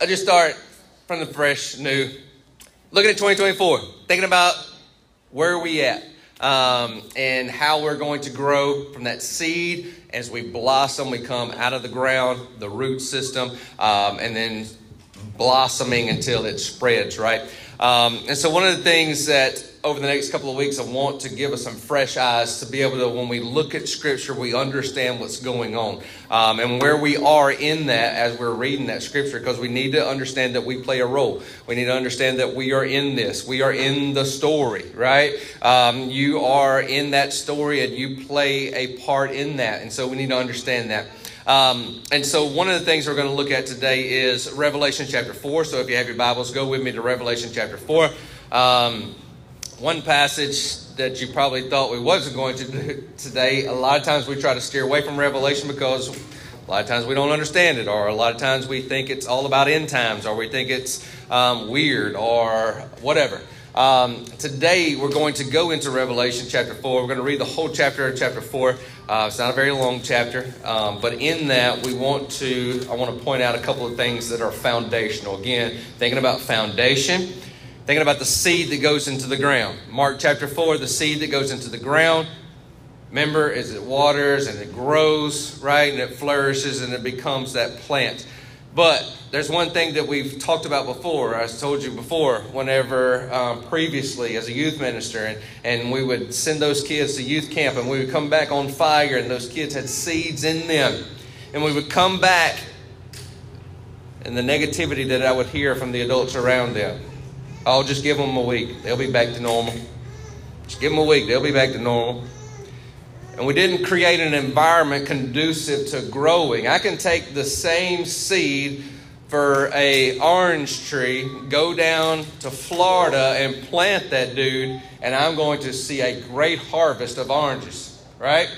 I just start from the fresh, new, looking at 2024, thinking about where we at um, and how we're going to grow from that seed as we blossom. We come out of the ground, the root system, um, and then blossoming until it spreads, right? Um, and so, one of the things that over the next couple of weeks, I want to give us some fresh eyes to be able to, when we look at Scripture, we understand what's going on um, and where we are in that as we're reading that Scripture, because we need to understand that we play a role. We need to understand that we are in this. We are in the story, right? Um, you are in that story and you play a part in that. And so we need to understand that. Um, and so, one of the things we're going to look at today is Revelation chapter 4. So, if you have your Bibles, go with me to Revelation chapter 4. Um, one passage that you probably thought we wasn't going to do today. A lot of times we try to steer away from Revelation because a lot of times we don't understand it, or a lot of times we think it's all about end times, or we think it's um, weird, or whatever. Um, today we're going to go into Revelation chapter 4. We're going to read the whole chapter of chapter 4. Uh, it's not a very long chapter, um, but in that we want to, I want to point out a couple of things that are foundational. Again, thinking about foundation Thinking about the seed that goes into the ground. Mark chapter 4, the seed that goes into the ground. Remember, as it waters and it grows, right, and it flourishes and it becomes that plant. But there's one thing that we've talked about before. I told you before, whenever um, previously as a youth minister, and, and we would send those kids to youth camp, and we would come back on fire, and those kids had seeds in them. And we would come back, and the negativity that I would hear from the adults around them Oh, just give them a week. They'll be back to normal. Just give them a week. They'll be back to normal. And we didn't create an environment conducive to growing. I can take the same seed for a orange tree, go down to Florida and plant that dude, and I'm going to see a great harvest of oranges, right?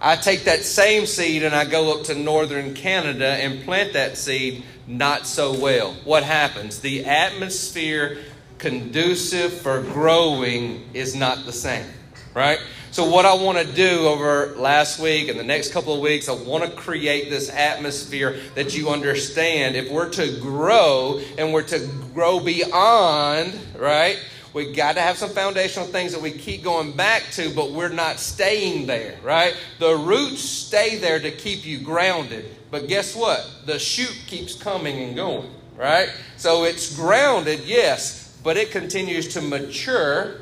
I take that same seed and I go up to northern Canada and plant that seed not so well. What happens? The atmosphere conducive for growing is not the same, right? So, what I want to do over last week and the next couple of weeks, I want to create this atmosphere that you understand. If we're to grow and we're to grow beyond, right? We got to have some foundational things that we keep going back to, but we're not staying there, right? The roots stay there to keep you grounded. But guess what? The shoot keeps coming and going, right? So it's grounded, yes, but it continues to mature.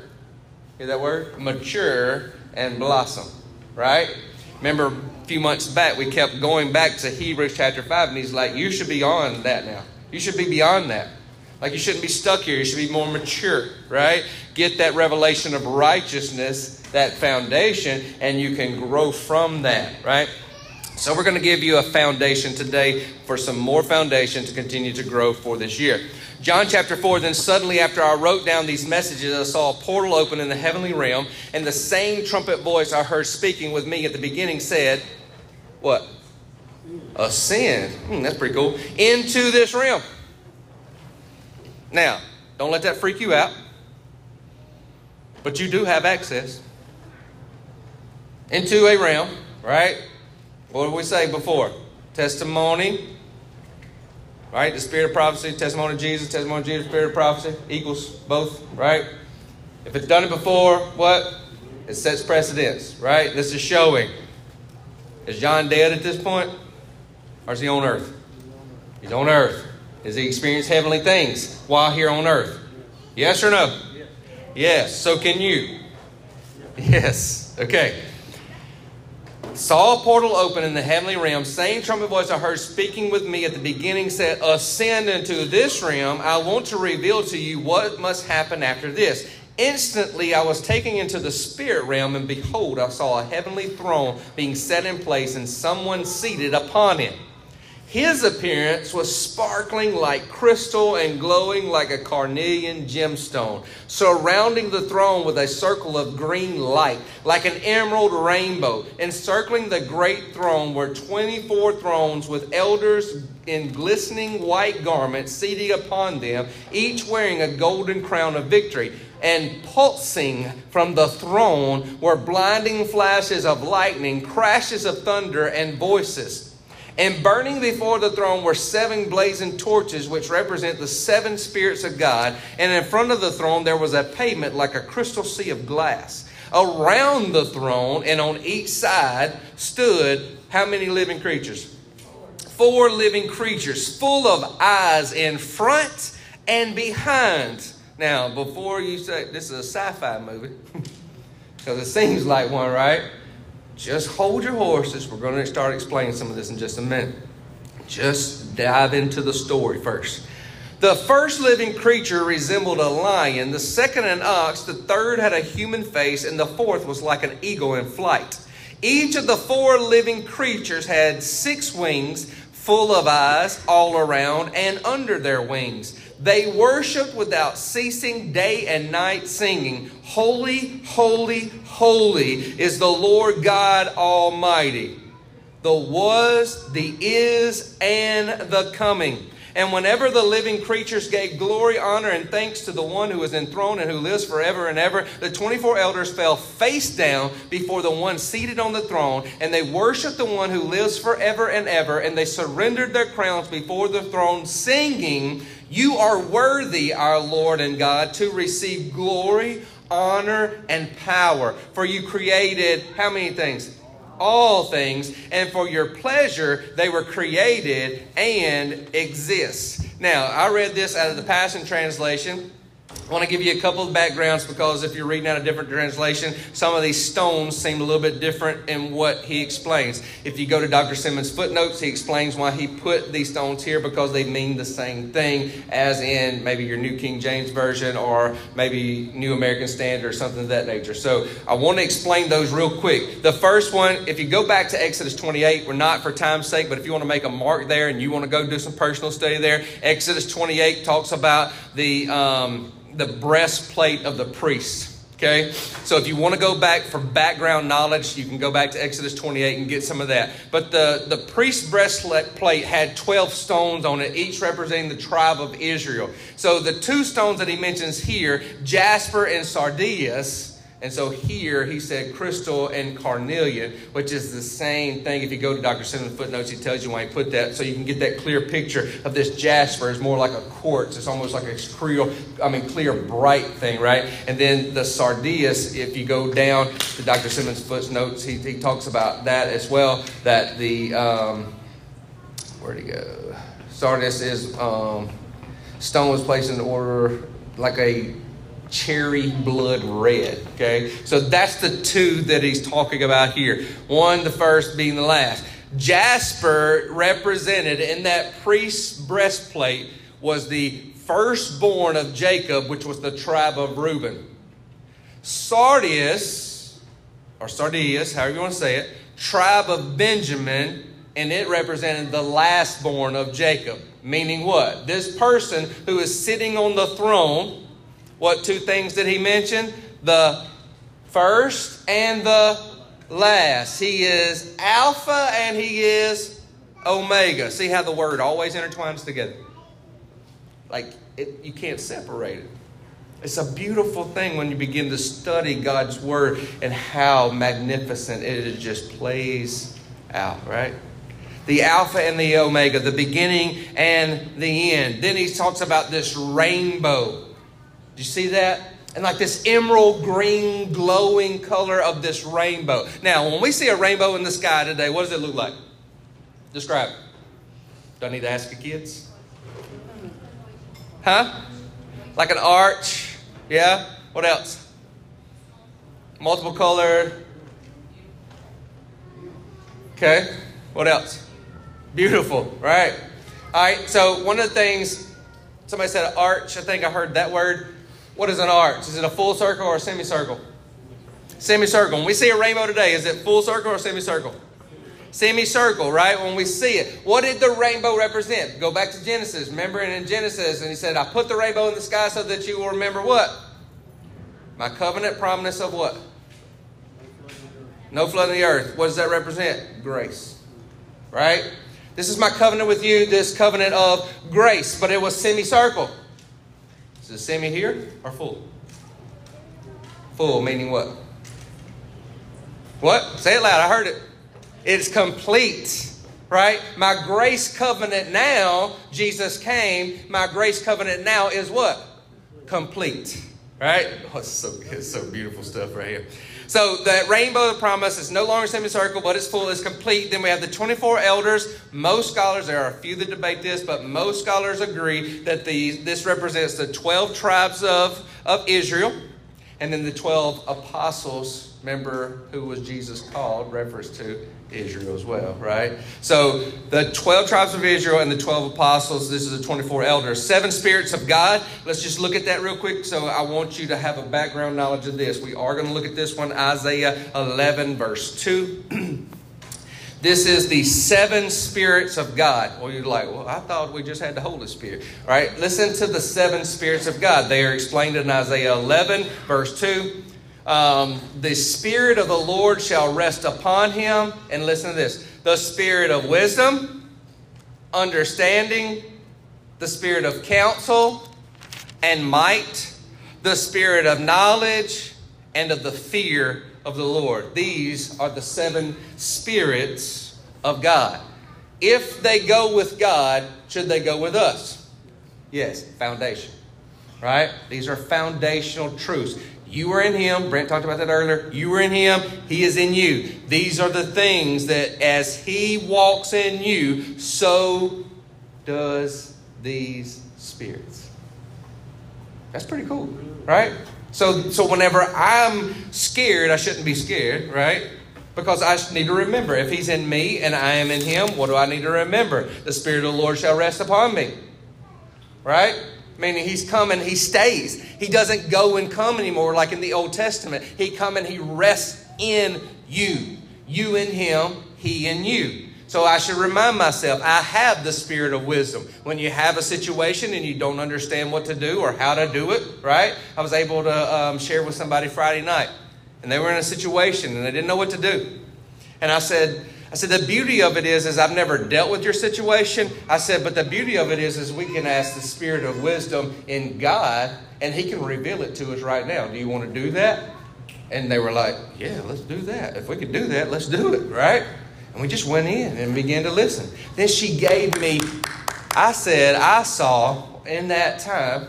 Hear that word? Mature and blossom, right? Remember a few months back, we kept going back to Hebrews chapter 5, and he's like, You should be on that now. You should be beyond that. Like you shouldn't be stuck here. You should be more mature, right? Get that revelation of righteousness, that foundation, and you can grow from that, right? So we're going to give you a foundation today for some more foundation to continue to grow for this year. John chapter 4, then suddenly after I wrote down these messages, I saw a portal open in the heavenly realm, and the same trumpet voice I heard speaking with me at the beginning said, What? Ascend. Hmm, that's pretty cool. Into this realm. Now, don't let that freak you out. But you do have access into a realm, right? What did we say before? Testimony, right? The spirit of prophecy, testimony of Jesus, testimony of Jesus, spirit of prophecy equals both, right? If it's done it before, what? It sets precedence, right? This is showing. Is John dead at this point? Or is he on earth? He's on earth. Has he experienced heavenly things while here on earth? Yes or no? Yes. So can you? Yes. Okay. Saw a portal open in the heavenly realm. Same trumpet voice I heard speaking with me at the beginning said, Ascend into this realm. I want to reveal to you what must happen after this. Instantly, I was taken into the spirit realm, and behold, I saw a heavenly throne being set in place, and someone seated upon it. His appearance was sparkling like crystal and glowing like a carnelian gemstone, surrounding the throne with a circle of green light, like an emerald rainbow. Encircling the great throne were 24 thrones with elders in glistening white garments seated upon them, each wearing a golden crown of victory. And pulsing from the throne were blinding flashes of lightning, crashes of thunder, and voices. And burning before the throne were seven blazing torches, which represent the seven spirits of God. And in front of the throne there was a pavement like a crystal sea of glass. Around the throne and on each side stood how many living creatures? Four living creatures, full of eyes in front and behind. Now, before you say this is a sci fi movie, because it seems like one, right? Just hold your horses. We're going to start explaining some of this in just a minute. Just dive into the story first. The first living creature resembled a lion, the second an ox, the third had a human face, and the fourth was like an eagle in flight. Each of the four living creatures had six wings, full of eyes all around and under their wings. They worshiped without ceasing day and night, singing, Holy, holy, holy is the Lord God Almighty. The was, the is, and the coming. And whenever the living creatures gave glory, honor, and thanks to the one who is enthroned and who lives forever and ever, the 24 elders fell face down before the one seated on the throne, and they worshiped the one who lives forever and ever, and they surrendered their crowns before the throne, singing, You are worthy, our Lord and God, to receive glory, honor, and power. For you created how many things? all things, and for your pleasure they were created and exist. Now, I read this out of the Passion Translation. I want to give you a couple of backgrounds because if you're reading out a different translation, some of these stones seem a little bit different in what he explains. If you go to Dr. Simmons' footnotes, he explains why he put these stones here because they mean the same thing as in maybe your New King James Version or maybe New American Standard or something of that nature. So I want to explain those real quick. The first one, if you go back to Exodus 28, we're not for time's sake, but if you want to make a mark there and you want to go do some personal study there, Exodus 28 talks about the. Um, the breastplate of the priest. Okay? So if you want to go back for background knowledge, you can go back to Exodus 28 and get some of that. But the, the priest's breastplate had 12 stones on it, each representing the tribe of Israel. So the two stones that he mentions here, jasper and sardius, and so here he said crystal and carnelian, which is the same thing. If you go to Dr. Simmons' footnotes, he tells you why he put that, so you can get that clear picture of this jasper. It's more like a quartz. It's almost like a clear, I mean, clear, bright thing, right? And then the sardius, if you go down to Dr. Simmons' footnotes, he, he talks about that as well. That the um, where'd he go? Sardius is um, stone was placed in order like a cherry blood red. Okay? So that's the two that he's talking about here. One, the first being the last. Jasper represented in that priest's breastplate was the firstborn of Jacob, which was the tribe of Reuben. Sardius, or Sardius, however you want to say it, tribe of Benjamin, and it represented the lastborn of Jacob. Meaning what? This person who is sitting on the throne what two things did he mention? The first and the last. He is Alpha and he is Omega. See how the word always intertwines together? Like it, you can't separate it. It's a beautiful thing when you begin to study God's Word and how magnificent it just plays out, right? The Alpha and the Omega, the beginning and the end. Then he talks about this rainbow do you see that? And like this emerald green glowing color of this rainbow. Now, when we see a rainbow in the sky today, what does it look like? Describe it. Do I need to ask the kids? Huh? Like an arch? Yeah? What else? Multiple color. Okay. What else? Beautiful, right? All right, so one of the things, somebody said arch, I think I heard that word. What is an arch? Is it a full circle or a semicircle? Semicircle. When we see a rainbow today, is it full circle or semicircle? Semicircle, right? When we see it. What did the rainbow represent? Go back to Genesis. Remember in Genesis, and he said, I put the rainbow in the sky so that you will remember what? My covenant promise of what? No flood in the earth. What does that represent? Grace. Right? This is my covenant with you, this covenant of grace, but it was semicircle. Is it semi here or full? Full, meaning what? What? Say it loud. I heard it. It's complete. right? My grace covenant now, Jesus came, my grace covenant now is what? Complete, right? Oh, it's so, it's so beautiful stuff right here. So that rainbow of promise is no longer semicircle, but it's full, it's complete. Then we have the 24 elders. Most scholars, there are a few that debate this, but most scholars agree that the, this represents the 12 tribes of, of Israel. And then the 12 apostles, remember who was Jesus called, reference to Israel as well, right? So the 12 tribes of Israel and the 12 apostles, this is the 24 elders. Seven spirits of God. Let's just look at that real quick. So I want you to have a background knowledge of this. We are going to look at this one, Isaiah 11, verse 2. this is the seven spirits of God. Well, you're like, well, I thought we just had the Holy Spirit, right? Listen to the seven spirits of God. They are explained in Isaiah 11, verse 2. Um, the Spirit of the Lord shall rest upon him. And listen to this the Spirit of wisdom, understanding, the Spirit of counsel and might, the Spirit of knowledge, and of the fear of the Lord. These are the seven spirits of God. If they go with God, should they go with us? Yes, foundation. Right? These are foundational truths. You are in Him. Brent talked about that earlier. You are in Him. He is in you. These are the things that as He walks in you, so does these spirits. That's pretty cool, right? So, so whenever I'm scared, I shouldn't be scared, right? Because I need to remember if He's in me and I am in Him, what do I need to remember? The Spirit of the Lord shall rest upon me, right? Meaning he's come and he stays. He doesn't go and come anymore like in the Old Testament. He come and he rests in you. You in him, he in you. So I should remind myself, I have the spirit of wisdom. When you have a situation and you don't understand what to do or how to do it, right? I was able to um, share with somebody Friday night, and they were in a situation and they didn't know what to do. And I said, I said, the beauty of it is, is I've never dealt with your situation. I said, but the beauty of it is, is we can ask the spirit of wisdom in God, and He can reveal it to us right now. Do you want to do that? And they were like, yeah, let's do that. If we could do that, let's do it, right? And we just went in and began to listen. Then she gave me, I said, I saw in that time,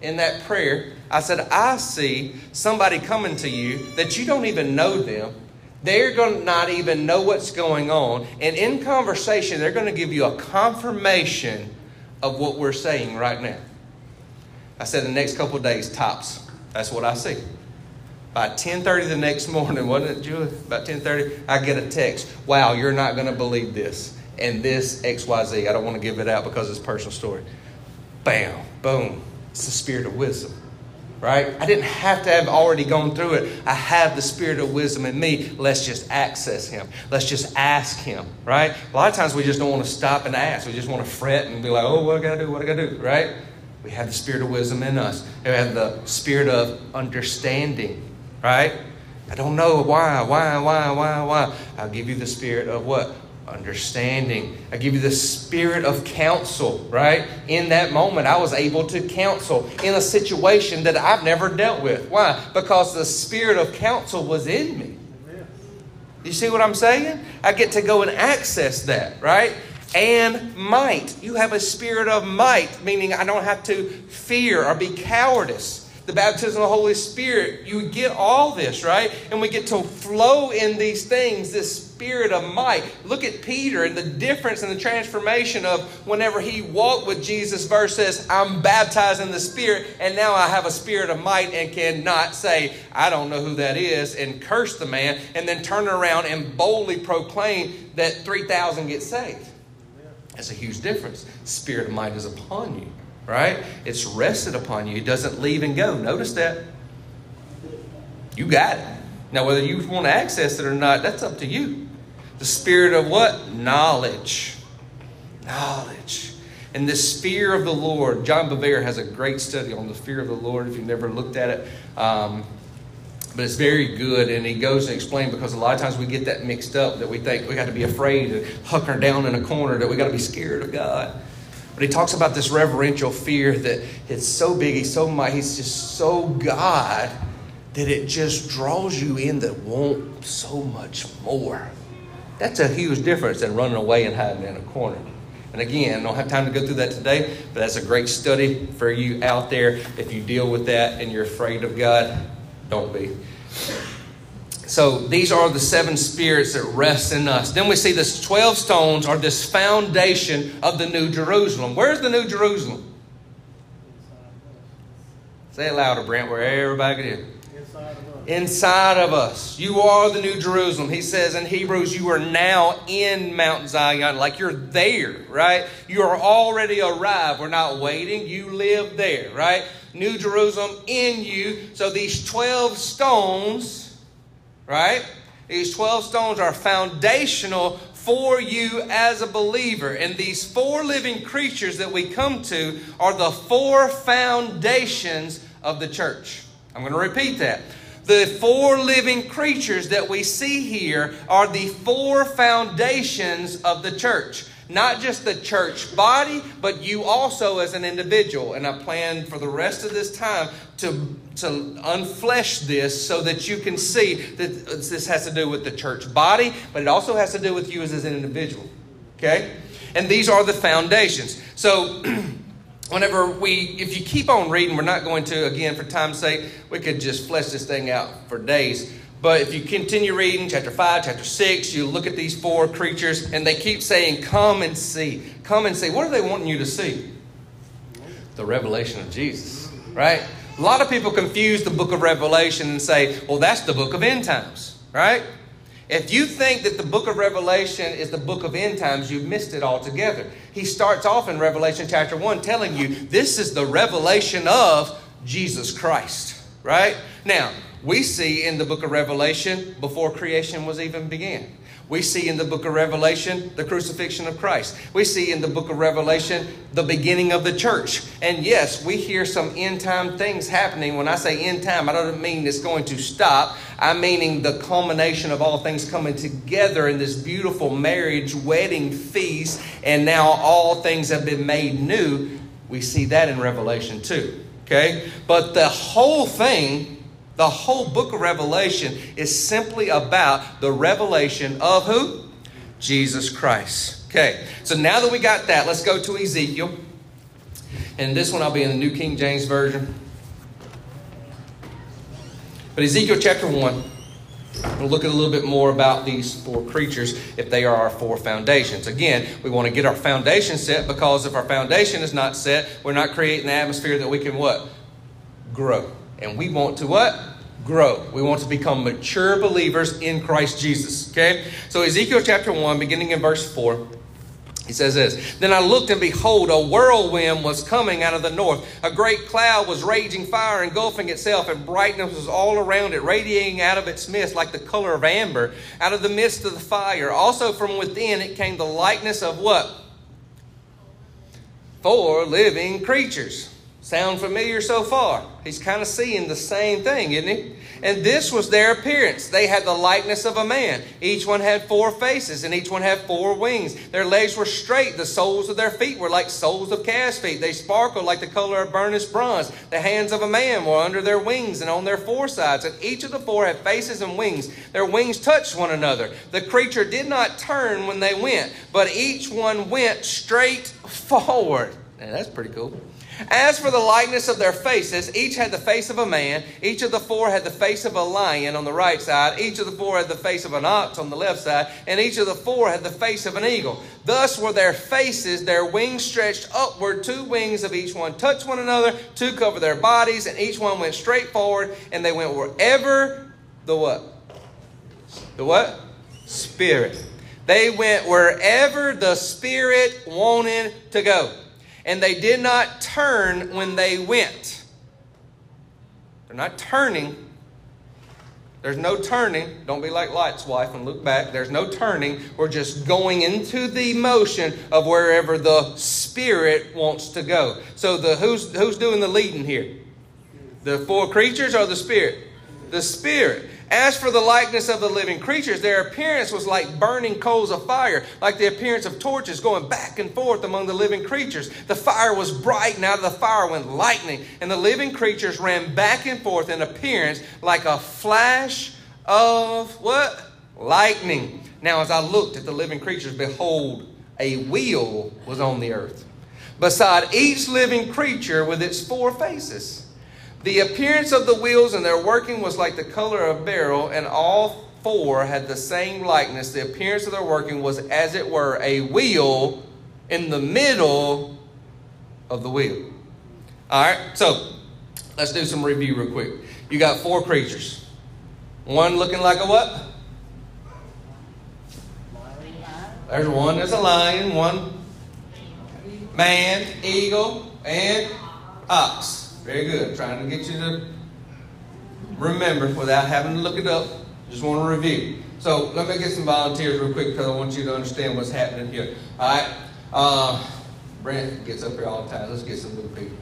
in that prayer, I said, I see somebody coming to you that you don't even know them they're going to not even know what's going on. And in conversation, they're going to give you a confirmation of what we're saying right now. I said the next couple days, tops. That's what I see. By 10.30 the next morning, wasn't it, Julie? About 10.30, I get a text. Wow, you're not going to believe this. And this XYZ. I don't want to give it out because it's personal story. Bam, boom. It's the spirit of wisdom right? I didn't have to have already gone through it. I have the spirit of wisdom in me. Let's just access Him. Let's just ask Him, right? A lot of times we just don't want to stop and ask. We just want to fret and be like, oh, what I got to do? What I got to do, right? We have the spirit of wisdom in us. We have the spirit of understanding, right? I don't know why, why, why, why, why. I'll give you the spirit of what? Understanding. I give you the spirit of counsel, right? In that moment, I was able to counsel in a situation that I've never dealt with. Why? Because the spirit of counsel was in me. You see what I'm saying? I get to go and access that, right? And might. You have a spirit of might, meaning I don't have to fear or be cowardice the baptism of the Holy Spirit, you get all this, right? And we get to flow in these things, this spirit of might. Look at Peter and the difference and the transformation of whenever he walked with Jesus versus I'm baptized in the Spirit and now I have a spirit of might and cannot say, I don't know who that is, and curse the man, and then turn around and boldly proclaim that 3,000 get saved. That's a huge difference. Spirit of might is upon you right? It's rested upon you. It doesn't leave and go. Notice that. You got it. Now, whether you want to access it or not, that's up to you. The spirit of what? Knowledge. Knowledge. And this fear of the Lord. John Bevere has a great study on the fear of the Lord if you've never looked at it. Um, but it's very good, and he goes and explains because a lot of times we get that mixed up that we think we got to be afraid and hunker down in a corner, that we got to be scared of God. But he talks about this reverential fear that it's so big, he's so mighty, he's just so God that it just draws you in that want so much more. That's a huge difference than running away and hiding in a corner. And again, I don't have time to go through that today, but that's a great study for you out there. If you deal with that and you're afraid of God, don't be. So these are the seven spirits that rest in us. Then we see this 12 stones are this foundation of the New Jerusalem. Where's the New Jerusalem? Say it louder, Brent, where everybody can hear. Inside of us. You are the New Jerusalem. He says in Hebrews, you are now in Mount Zion. Like you're there, right? You are already arrived. We're not waiting. You live there, right? New Jerusalem in you. So these 12 stones right? These 12 stones are foundational for you as a believer. And these four living creatures that we come to are the four foundations of the church. I'm going to repeat that. The four living creatures that we see here are the four foundations of the church not just the church body, but you also as an individual. And I plan for the rest of this time to, to unflesh this so that you can see that this has to do with the church body, but it also has to do with you as, as an individual. Okay? And these are the foundations. So, whenever we, if you keep on reading, we're not going to, again, for time's sake, we could just flesh this thing out for days. But if you continue reading chapter 5, chapter 6, you look at these four creatures and they keep saying, Come and see. Come and see. What are they wanting you to see? The revelation of Jesus, right? A lot of people confuse the book of Revelation and say, Well, that's the book of end times, right? If you think that the book of Revelation is the book of end times, you've missed it altogether. He starts off in Revelation chapter 1 telling you this is the revelation of Jesus Christ, right? Now, we see in the book of Revelation before creation was even began. We see in the book of Revelation the crucifixion of Christ. We see in the book of Revelation the beginning of the church. And yes, we hear some end time things happening. When I say end time, I don't mean it's going to stop. I'm meaning the culmination of all things coming together in this beautiful marriage wedding feast. And now all things have been made new. We see that in Revelation too. Okay? But the whole thing the whole book of Revelation is simply about the revelation of who? Jesus Christ. Okay, so now that we got that, let's go to Ezekiel. And this one I'll be in the New King James Version. But Ezekiel chapter 1, we'll look at a little bit more about these four creatures if they are our four foundations. Again, we want to get our foundation set because if our foundation is not set, we're not creating the atmosphere that we can what? Grow. And we want to what? Grow. We want to become mature believers in Christ Jesus. Okay? So, Ezekiel chapter 1, beginning in verse 4. He says this Then I looked, and behold, a whirlwind was coming out of the north. A great cloud was raging fire, engulfing itself, and brightness was all around it, radiating out of its midst like the color of amber, out of the midst of the fire. Also from within it came the likeness of what? Four living creatures. Sound familiar so far? He's kind of seeing the same thing, isn't he? And this was their appearance. They had the likeness of a man. Each one had four faces, and each one had four wings. Their legs were straight. The soles of their feet were like soles of calves' feet. They sparkled like the color of burnished bronze. The hands of a man were under their wings and on their four sides. And each of the four had faces and wings. Their wings touched one another. The creature did not turn when they went, but each one went straight forward. And that's pretty cool. As for the likeness of their faces, each had the face of a man, each of the four had the face of a lion on the right side, each of the four had the face of an ox on the left side, and each of the four had the face of an eagle. Thus were their faces, their wings stretched upward, two wings of each one touched one another, two covered their bodies, and each one went straight forward, and they went wherever the what? The what? Spirit. They went wherever the Spirit wanted to go and they did not turn when they went. They're not turning. There's no turning. Don't be like Lot's wife and look back. There's no turning. We're just going into the motion of wherever the Spirit wants to go. So the who's who's doing the leading here? The four creatures or the Spirit? The Spirit. As for the likeness of the living creatures, their appearance was like burning coals of fire, like the appearance of torches going back and forth among the living creatures. The fire was bright, and out of the fire went lightning, and the living creatures ran back and forth in appearance like a flash of what? Lightning. Now, as I looked at the living creatures, behold, a wheel was on the earth, beside each living creature with its four faces. The appearance of the wheels and their working was like the color of beryl, and all four had the same likeness. The appearance of their working was as it were a wheel in the middle of the wheel. All right, so let's do some review real quick. You got four creatures. One looking like a what? There's one that's a lion, one man, eagle, and ox. Very good. Trying to get you to remember without having to look it up. Just want to review. So let me get some volunteers real quick because I want you to understand what's happening here. All right. Uh, Brent gets up here all the time. Let's get some good people.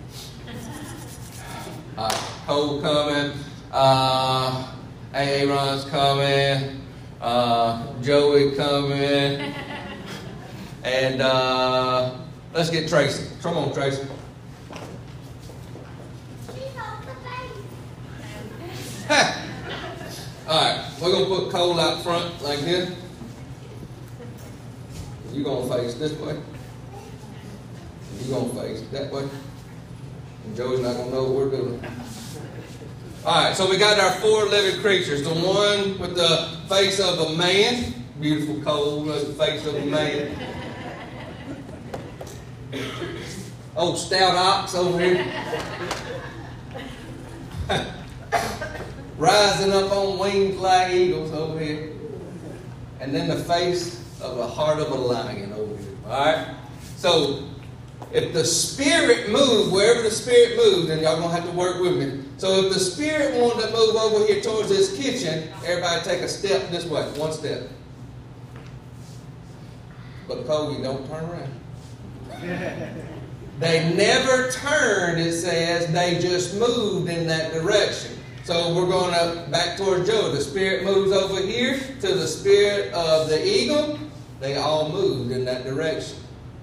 All right. Cole coming. Uh, Aaron's coming. Uh, Joey coming. And uh, let's get Tracy. Come on, Tracy. All right, we're gonna put Cole out front like this. You gonna face this way. You gonna face that way. And Joey's not gonna know what we're doing. All right, so we got our four living creatures. The one with the face of a man, beautiful with the face of a man. Old stout ox over here. Rising up on wings like eagles over here. And then the face of the heart of a lion over here. Alright? So if the spirit moved, wherever the spirit moved, and y'all gonna have to work with me. So if the spirit wanted to move over here towards this kitchen, everybody take a step this way, one step. But Kobe, don't turn around. They never turned, it says, they just moved in that direction. So we're going up back towards Joe. The spirit moves over here to the spirit of the eagle. They all moved in that direction.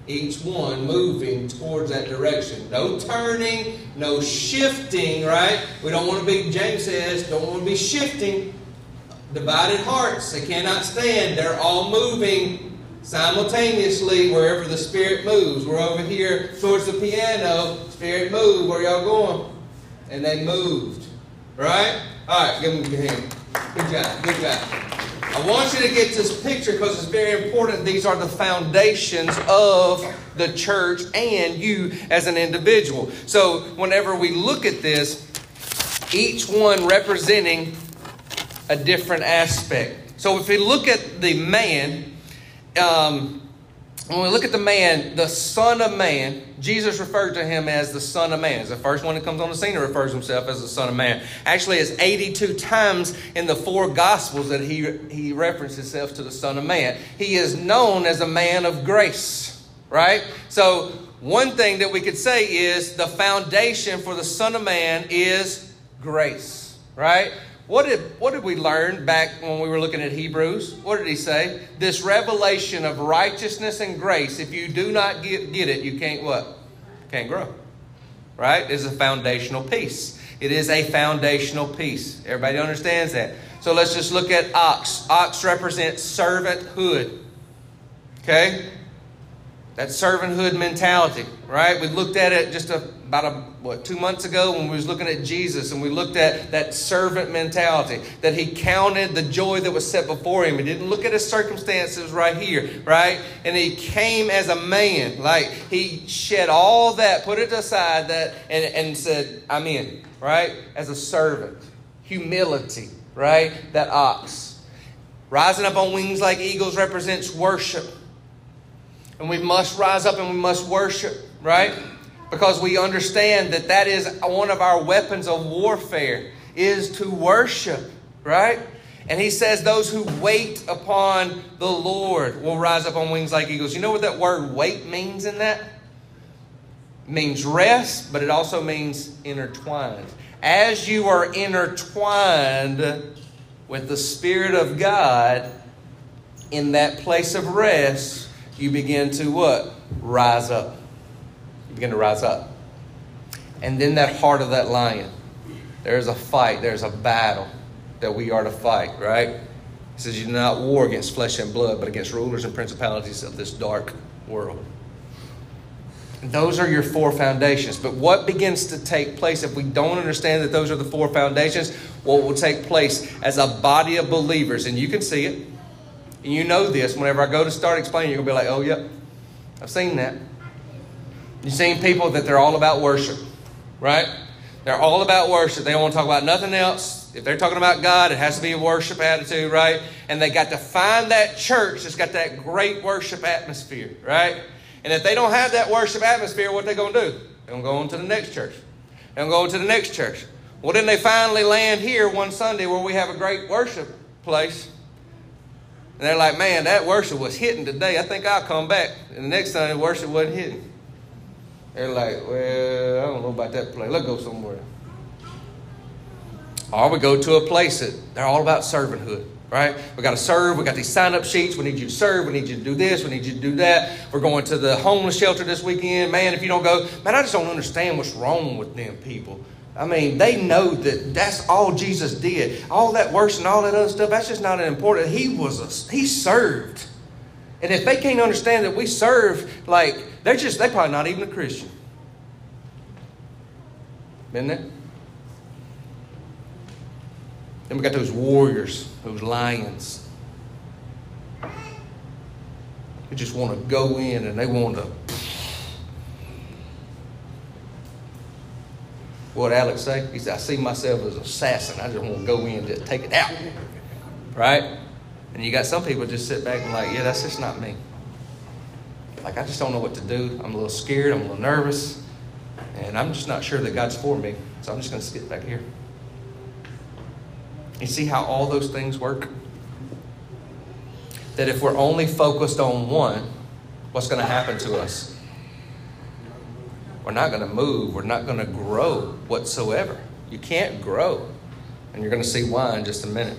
Each one moving towards that direction. No turning, no shifting, right? We don't want to be, James says, don't want to be shifting. Divided hearts, they cannot stand. They're all moving simultaneously wherever the Spirit moves. We're over here towards the piano. Spirit move. Where y'all going? And they moved. Right? All right, give them a hand. Good job. Good job. I want you to get this picture because it's very important. These are the foundations of the church and you as an individual. So, whenever we look at this, each one representing a different aspect. So, if we look at the man, um, when we look at the man, the Son of Man, Jesus referred to him as the Son of Man. It's the first one that comes on the scene and refers himself as the Son of Man. Actually, it's 82 times in the four Gospels that he, he references himself to the Son of Man. He is known as a man of grace, right? So, one thing that we could say is the foundation for the Son of Man is grace, right? What did, what did we learn back when we were looking at Hebrews? What did he say? This revelation of righteousness and grace, if you do not get, get it, you can't what? Can't grow. Right? It's a foundational piece. It is a foundational piece. Everybody understands that. So let's just look at ox. Ox represents servanthood. Okay? That servanthood mentality, right? We looked at it just a, about a, what two months ago when we was looking at Jesus, and we looked at that servant mentality that he counted the joy that was set before him. He didn't look at his circumstances right here, right? And he came as a man, like he shed all that, put it aside, that and, and said, "I'm in," right? As a servant, humility, right? That ox rising up on wings like eagles represents worship. And we must rise up and we must worship, right? Because we understand that that is one of our weapons of warfare is to worship, right? And he says those who wait upon the Lord will rise up on wings like eagles. You know what that word wait means in that? It means rest, but it also means intertwined. As you are intertwined with the Spirit of God in that place of rest, you begin to what? Rise up. Begin to rise up. And then that heart of that lion, there's a fight, there's a battle that we are to fight, right? He says, You do not war against flesh and blood, but against rulers and principalities of this dark world. Those are your four foundations. But what begins to take place if we don't understand that those are the four foundations? What will take place as a body of believers, and you can see it, and you know this. Whenever I go to start explaining, you're going to be like, oh, yep, I've seen that. You've seen people that they're all about worship, right? They're all about worship. They don't want to talk about nothing else. If they're talking about God, it has to be a worship attitude, right? And they got to find that church that's got that great worship atmosphere, right? And if they don't have that worship atmosphere, what they going to do? They're going to go on to the next church. They're going to go to the next church. Well, then they finally land here one Sunday where we have a great worship place. And they're like, man, that worship was hitting today. I think I'll come back. And the next Sunday, worship wasn't hitting. They're like, well, I don't know about that place. Let's go somewhere. Or we go to a place that they're all about servanthood right? We got to serve. We got these sign up sheets. We need you to serve. We need you to do this. We need you to do that. We're going to the homeless shelter this weekend. Man, if you don't go, man, I just don't understand what's wrong with them people. I mean, they know that that's all Jesus did. All that works and all that other stuff, that's just not important. He was a, he served. And if they can't understand that we serve, like, they're just, they're probably not even a Christian. Isn't it? Then we got those warriors, those lions. They just want to go in and they want to. What Alex say? He said, I see myself as an assassin. I just want to go in and just take it out. Right? And you got some people just sit back and like, yeah, that's just not me. Like, I just don't know what to do. I'm a little scared. I'm a little nervous. And I'm just not sure that God's for me. So I'm just going to skip back here. You see how all those things work? That if we're only focused on one, what's going to happen to us? We're not going to move. We're not going to grow whatsoever. You can't grow. And you're going to see why in just a minute.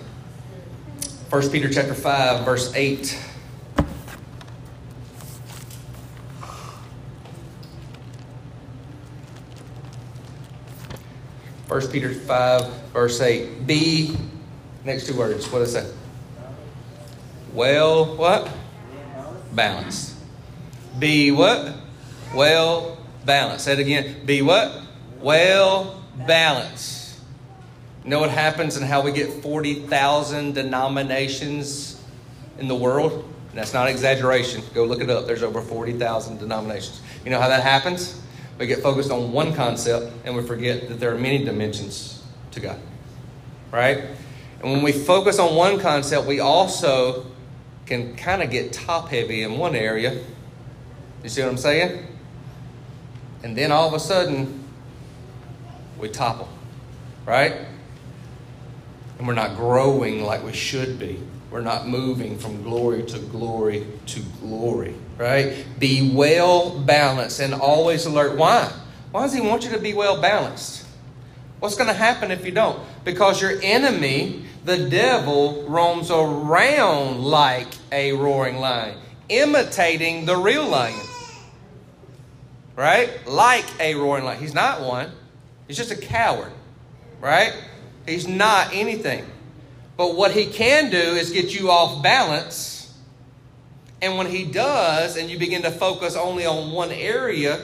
1 Peter chapter 5 verse 8 1 Peter 5, verse 8. Be, next two words, what does it? Well, what? Balanced. Be what? Well balanced. Say it again. Be what? Well balanced. You know what happens and how we get 40,000 denominations in the world? that's not exaggeration. Go look it up. There's over 40,000 denominations. You know how that happens? We get focused on one concept and we forget that there are many dimensions to God. Right? And when we focus on one concept, we also can kind of get top heavy in one area. You see what I'm saying? And then all of a sudden, we topple. Right? And we're not growing like we should be. We're not moving from glory to glory to glory right? Be well balanced and always alert. Why? Why does he want you to be well balanced? What's going to happen if you don't? Because your enemy, the devil, roams around like a roaring lion, imitating the real lion. Right? Like a roaring lion. He's not one, he's just a coward. Right? He's not anything. But what he can do is get you off balance and when he does, and you begin to focus only on one area,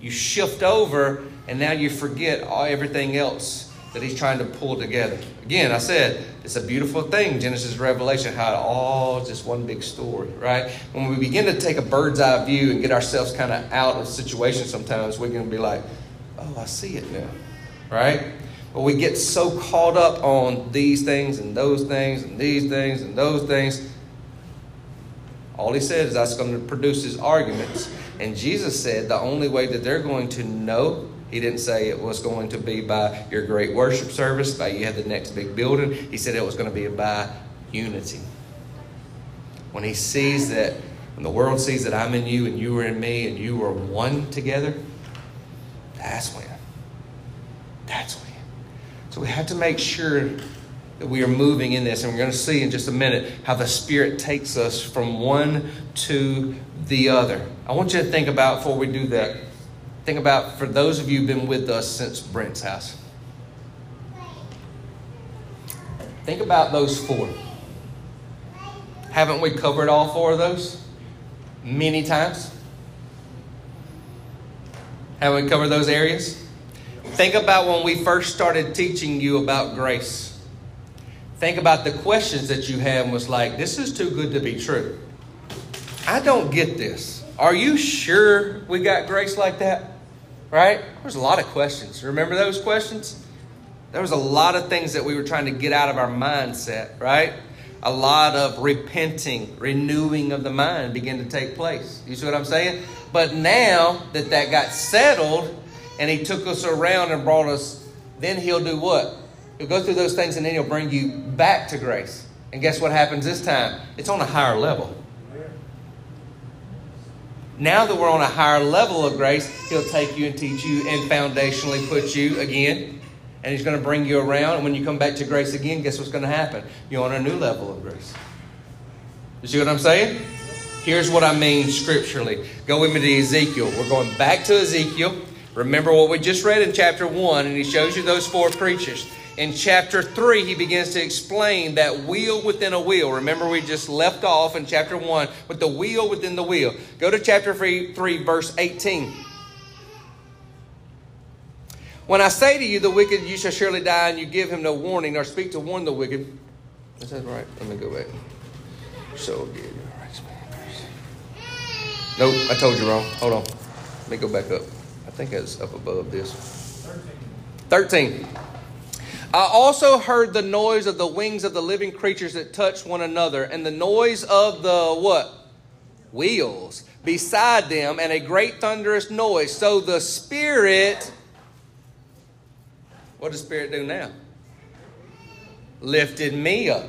you shift over, and now you forget all, everything else that he's trying to pull together. Again, I said it's a beautiful thing, Genesis Revelation, how it all just one big story, right? When we begin to take a bird's eye view and get ourselves kind of out of situations sometimes, we can be like, oh, I see it now, right? But we get so caught up on these things and those things and these things and those things all he said is that's going to produce his arguments. And Jesus said the only way that they're going to know, he didn't say it was going to be by your great worship service, by you had the next big building. He said it was going to be by unity. When he sees that, when the world sees that I'm in you and you are in me and you are one together, that's when. That's when. So we have to make sure that we are moving in this. And we're going to see in just a minute how the Spirit takes us from one to the other. I want you to think about, before we do that, think about for those of you who've been with us since Brent's house. Think about those four. Haven't we covered all four of those many times? Haven't we covered those areas? Think about when we first started teaching you about grace. Think about the questions that you had was like, this is too good to be true. I don't get this. Are you sure we got grace like that? Right? There's a lot of questions. Remember those questions? There was a lot of things that we were trying to get out of our mindset, right? A lot of repenting, renewing of the mind began to take place. You see what I'm saying? But now that that got settled and he took us around and brought us, then he'll do what? He'll go through those things and then he'll bring you back to grace. And guess what happens this time? It's on a higher level. Now that we're on a higher level of grace, he'll take you and teach you and foundationally put you again and He's going to bring you around. And when you come back to grace again, guess what's going to happen? You're on a new level of grace. You see what I'm saying? Here's what I mean scripturally. Go with me to Ezekiel. We're going back to Ezekiel. Remember what we just read in chapter 1, and he shows you those four creatures. In chapter 3, he begins to explain that wheel within a wheel. Remember, we just left off in chapter 1 with the wheel within the wheel. Go to chapter 3, 3 verse 18. When I say to you, the wicked, you shall surely die, and you give him no warning, or speak to warn the wicked. Is that right? Let me go back. So good. Nope, I told you wrong. Hold on. Let me go back up. I think it's up above this. 13. 13. I also heard the noise of the wings of the living creatures that touched one another, and the noise of the what? Wheels beside them, and a great thunderous noise. So the Spirit what does Spirit do now? Lifted me up.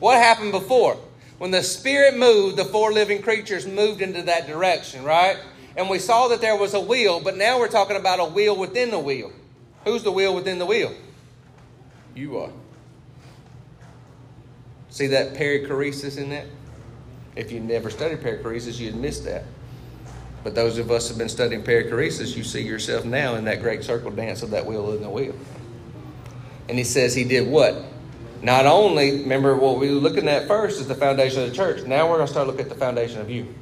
What happened before? When the Spirit moved, the four living creatures moved into that direction, right? And we saw that there was a wheel, but now we're talking about a wheel within the wheel. Who's the wheel within the wheel? You are. See that perichoresis in that? If you never studied perichoresis, you'd miss that. But those of us who have been studying perichoresis, you see yourself now in that great circle dance of that wheel in the wheel. And he says he did what? Not only, remember what we were looking at first is the foundation of the church. Now we're going to start looking at the foundation of you.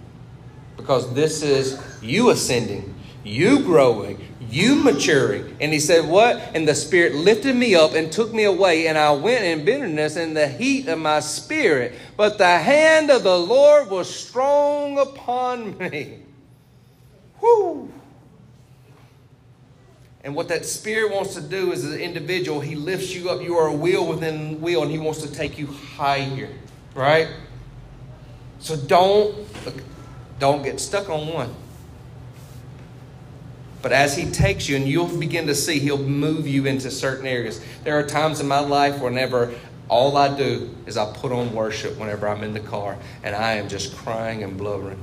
Because this is you ascending, you growing, you maturing. And he said, What? And the Spirit lifted me up and took me away, and I went in bitterness and the heat of my spirit. But the hand of the Lord was strong upon me. Whoo! And what that spirit wants to do is, as an individual, he lifts you up. You are a wheel within wheel, and he wants to take you higher, right? So don't don't get stuck on one. But as he takes you, and you'll begin to see, he'll move you into certain areas. There are times in my life whenever all I do is I put on worship whenever I'm in the car, and I am just crying and blubbering.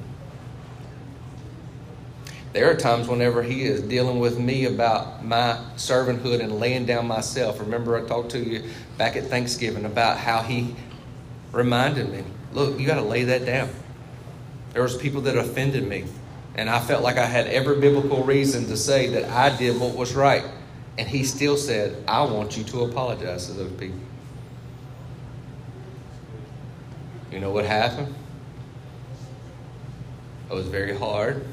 There are times whenever he is dealing with me about my servanthood and laying down myself. Remember, I talked to you back at Thanksgiving about how he reminded me, look, you got to lay that down. There was people that offended me, and I felt like I had every biblical reason to say that I did what was right. And he still said, I want you to apologize to those people. You know what happened? It was very hard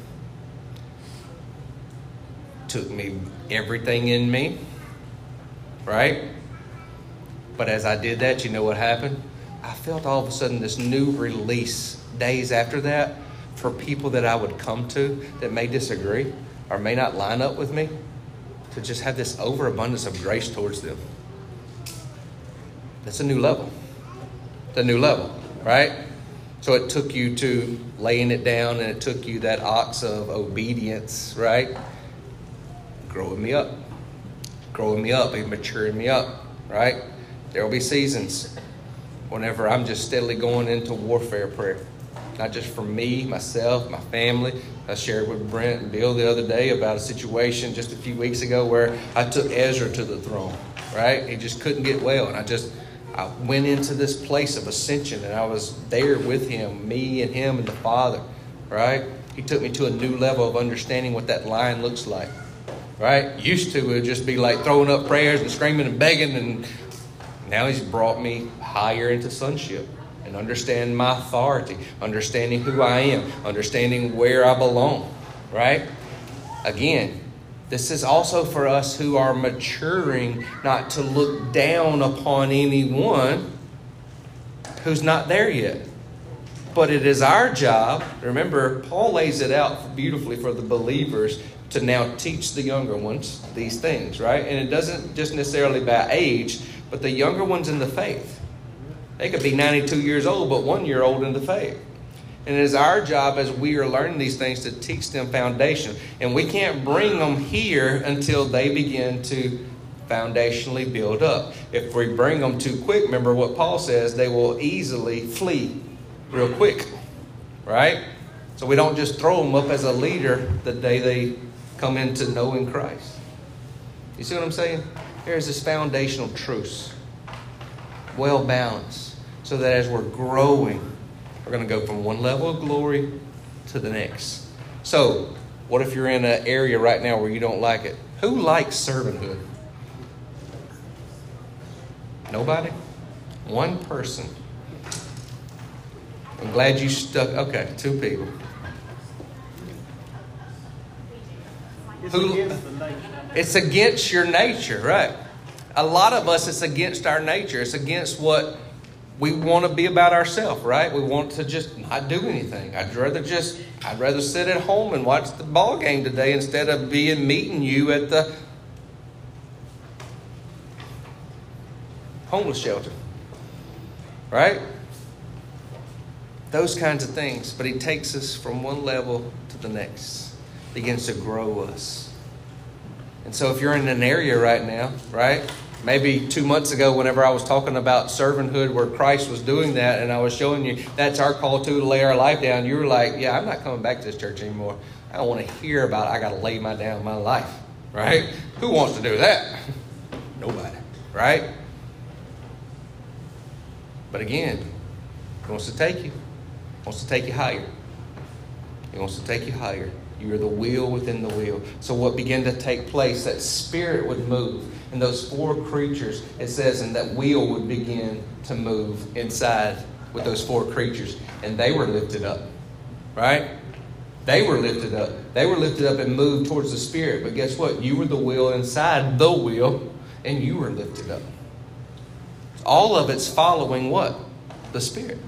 took me everything in me, right? But as I did that, you know what happened? I felt all of a sudden this new release days after that for people that I would come to that may disagree or may not line up with me to just have this overabundance of grace towards them. That's a new level. It's a new level, right? So it took you to laying it down and it took you that ox of obedience, right? growing me up, growing me up, and maturing me up, right? There will be seasons whenever I'm just steadily going into warfare prayer. Not just for me, myself, my family. I shared with Brent and Bill the other day about a situation just a few weeks ago where I took Ezra to the throne, right? He just couldn't get well. And I just, I went into this place of ascension and I was there with him, me and him and the Father, right? He took me to a new level of understanding what that line looks like right? Used to it would just be like throwing up prayers and screaming and begging and Now he's brought me higher into sonship and understand my authority, understanding who I am, understanding where I belong, right? Again, this is also for us who are maturing not to look down upon anyone who's not there yet. But it is our job, remember, Paul lays it out beautifully for the believers to now teach the younger ones these things, right? And it doesn't just necessarily by age, but the younger ones in the faith. They could be 92 years old, but one year old in the faith. And it is our job as we are learning these things to teach them foundation. And we can't bring them here until they begin to foundationally build up. If we bring them too quick, remember what Paul says, they will easily flee real quick. Right? So we don't just throw them up as a leader the day they come into knowing Christ. You see what I'm saying? There's this foundational truth, well balanced, so that as we're growing, we're going to go from one level of glory to the next. So, what if you're in an area right now where you don't like it? Who likes servanthood? Nobody? One person. I'm glad you stuck. Okay, two people. It's Who- against. It's against your nature, right? A lot of us, it's against our nature. It's against what we want to be about ourselves, right? We want to just not do anything. I'd rather just, I'd rather sit at home and watch the ball game today instead of being meeting you at the homeless shelter, right? Those kinds of things. But he takes us from one level to the next, begins to grow us. And so, if you're in an area right now, right? Maybe two months ago, whenever I was talking about servanthood, where Christ was doing that, and I was showing you that's our call to, to lay our life down, you were like, Yeah, I'm not coming back to this church anymore. I don't want to hear about it. I got to lay my down my life, right? Who wants to do that? Nobody, right? But again, He wants to take you, He wants to take you higher. He wants to take you higher. You are the wheel within the wheel. So, what began to take place, that spirit would move. And those four creatures, it says, and that wheel would begin to move inside with those four creatures. And they were lifted up, right? They were lifted up. They were lifted up and moved towards the spirit. But guess what? You were the wheel inside the wheel, and you were lifted up. All of it's following what? The spirit.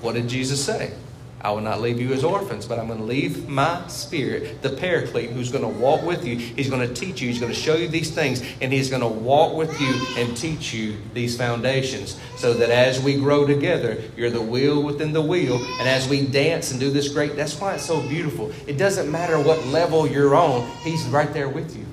What did Jesus say? I will not leave you as orphans, but I'm going to leave my spirit, the paraclete, who's going to walk with you. He's going to teach you. He's going to show you these things, and he's going to walk with you and teach you these foundations so that as we grow together, you're the wheel within the wheel. And as we dance and do this great, that's why it's so beautiful. It doesn't matter what level you're on, he's right there with you.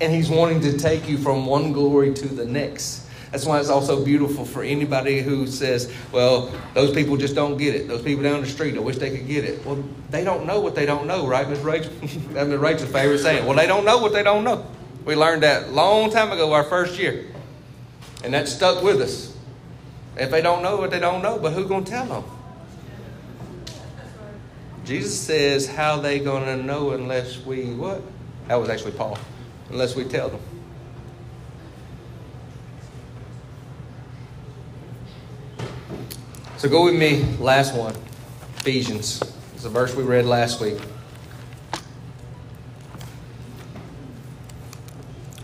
And he's wanting to take you from one glory to the next. That's why it's also beautiful for anybody who says, well, those people just don't get it. Those people down the street, I wish they could get it. Well, they don't know what they don't know, right, Miss Rachel? That's Miss Rachel's favorite saying. Well, they don't know what they don't know. We learned that long time ago, our first year. And that stuck with us. If they don't know what they don't know, but who's going to tell them? Jesus says, how they going to know unless we, what? That was actually Paul. Unless we tell them. So go with me, last one Ephesians. It's a verse we read last week.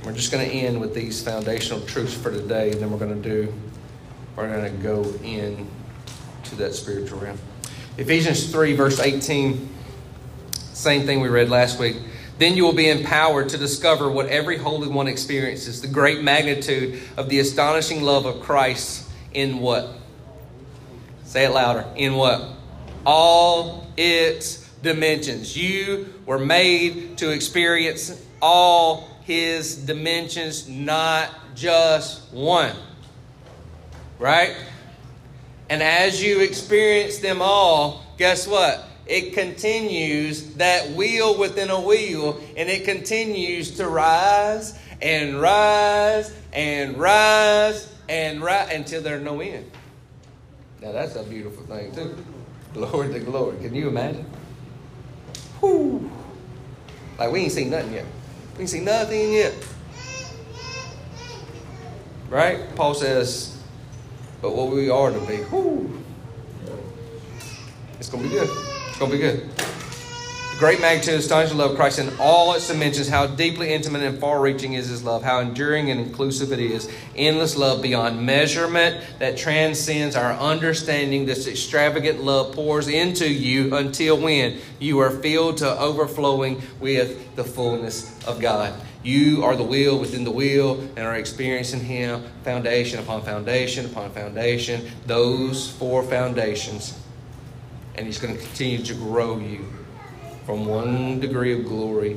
We're just going to end with these foundational truths for today, and then we're going to do, we're going to go in to that spiritual realm. Ephesians 3, verse 18, same thing we read last week. Then you will be empowered to discover what every Holy One experiences the great magnitude of the astonishing love of Christ in what? Say it louder. In what? All its dimensions. You were made to experience all his dimensions, not just one. Right? And as you experience them all, guess what? It continues that wheel within a wheel, and it continues to rise and rise and rise and rise until there's no end. Now that's a beautiful thing too. Glory to glory. Can you imagine? Whew. Like we ain't seen nothing yet. We ain't seen nothing yet. Right? Paul says, but what we are to be. Whoo. It's to be good. It's to be good. Great magnitude, astonishing love of Christ in all its dimensions, how deeply intimate and far reaching is his love, how enduring and inclusive it is. Endless love beyond measurement that transcends our understanding. This extravagant love pours into you until when you are filled to overflowing with the fullness of God. You are the wheel within the wheel and are experiencing Him foundation upon foundation upon foundation, those four foundations. And He's going to continue to grow you from one degree of glory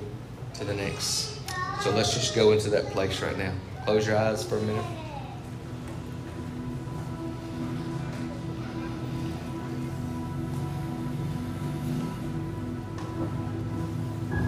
to the next. So let's just go into that place right now. Close your eyes for a minute.